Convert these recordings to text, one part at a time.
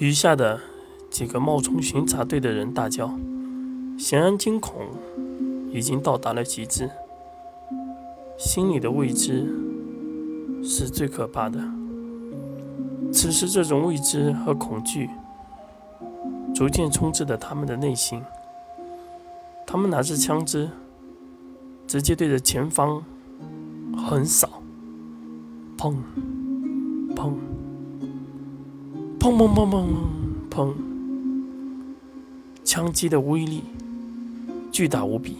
余下的几个冒充巡查队的人大叫，显然惊恐已经到达了极致，心里的未知是最可怕的。此时，这种未知和恐惧逐渐充斥着他们的内心。他们拿着枪支，直接对着前方横扫，砰，砰，砰砰砰砰砰，枪击的威力巨大无比，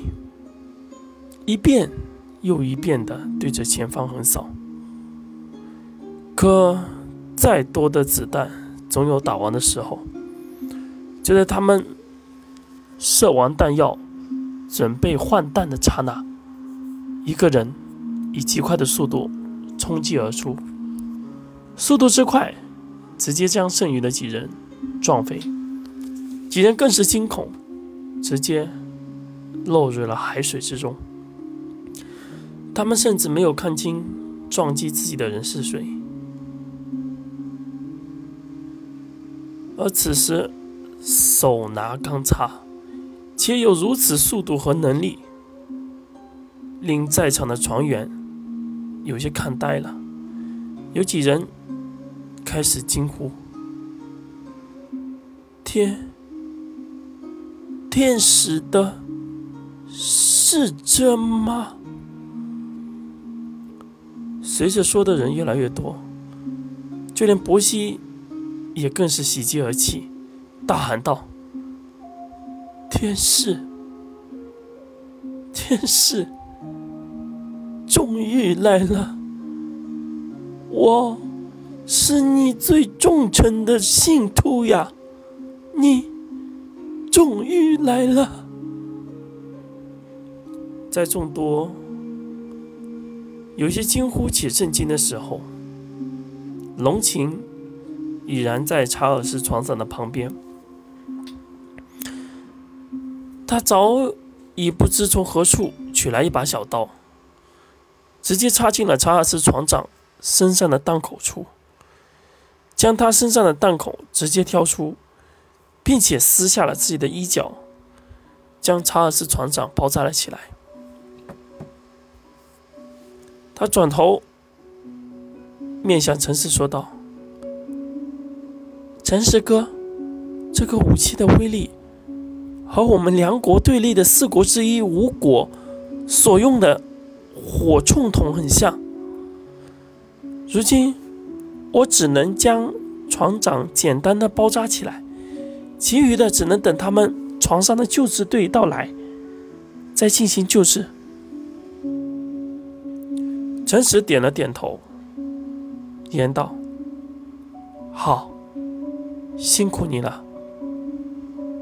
一遍又一遍的对着前方横扫。可再多的子弹，总有打完的时候。就在他们射完弹药。准备换弹的刹那，一个人以极快的速度冲击而出，速度之快，直接将剩余的几人撞飞。几人更是惊恐，直接落入了海水之中。他们甚至没有看清撞击自己的人是谁。而此时，手拿钢叉。且有如此速度和能力，令在场的船员有些看呆了。有几人开始惊呼：“天，天使的是真吗？”随着说的人越来越多，就连伯西也更是喜极而泣，大喊道。天使，天使，终于来了！我是你最忠诚的信徒呀，你终于来了！在众多有些惊呼且震惊的时候，龙琴已然在查尔斯床上的旁边。他早已不知从何处取来一把小刀，直接插进了查尔斯船长身上的档口处，将他身上的弹孔直接挑出，并且撕下了自己的衣角，将查尔斯船长包扎了起来。他转头面向陈氏说道：“陈氏哥，这个武器的威力。”和我们两国对立的四国之一吴国所用的火铳筒很像。如今我只能将船长简单的包扎起来，其余的只能等他们船上的救治队到来再进行救治。陈实点了点头，言道：“好，辛苦你了，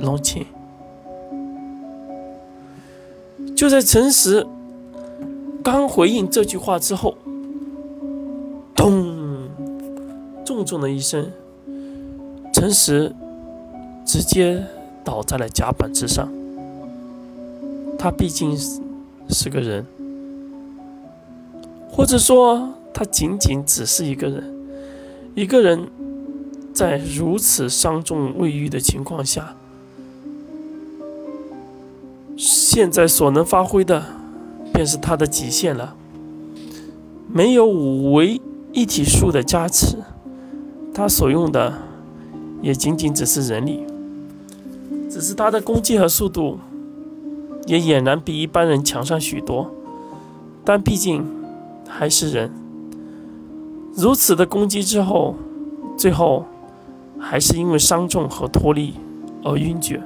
龙琴。”就在陈实刚回应这句话之后，重重的一声，陈实直接倒在了甲板之上。他毕竟是是个人，或者说他仅仅只是一个人。一个人在如此伤重未愈的情况下。现在所能发挥的，便是他的极限了。没有五维一体术的加持，他所用的也仅仅只是人力。只是他的攻击和速度，也俨然比一般人强上许多。但毕竟还是人，如此的攻击之后，最后还是因为伤重和脱力而晕厥。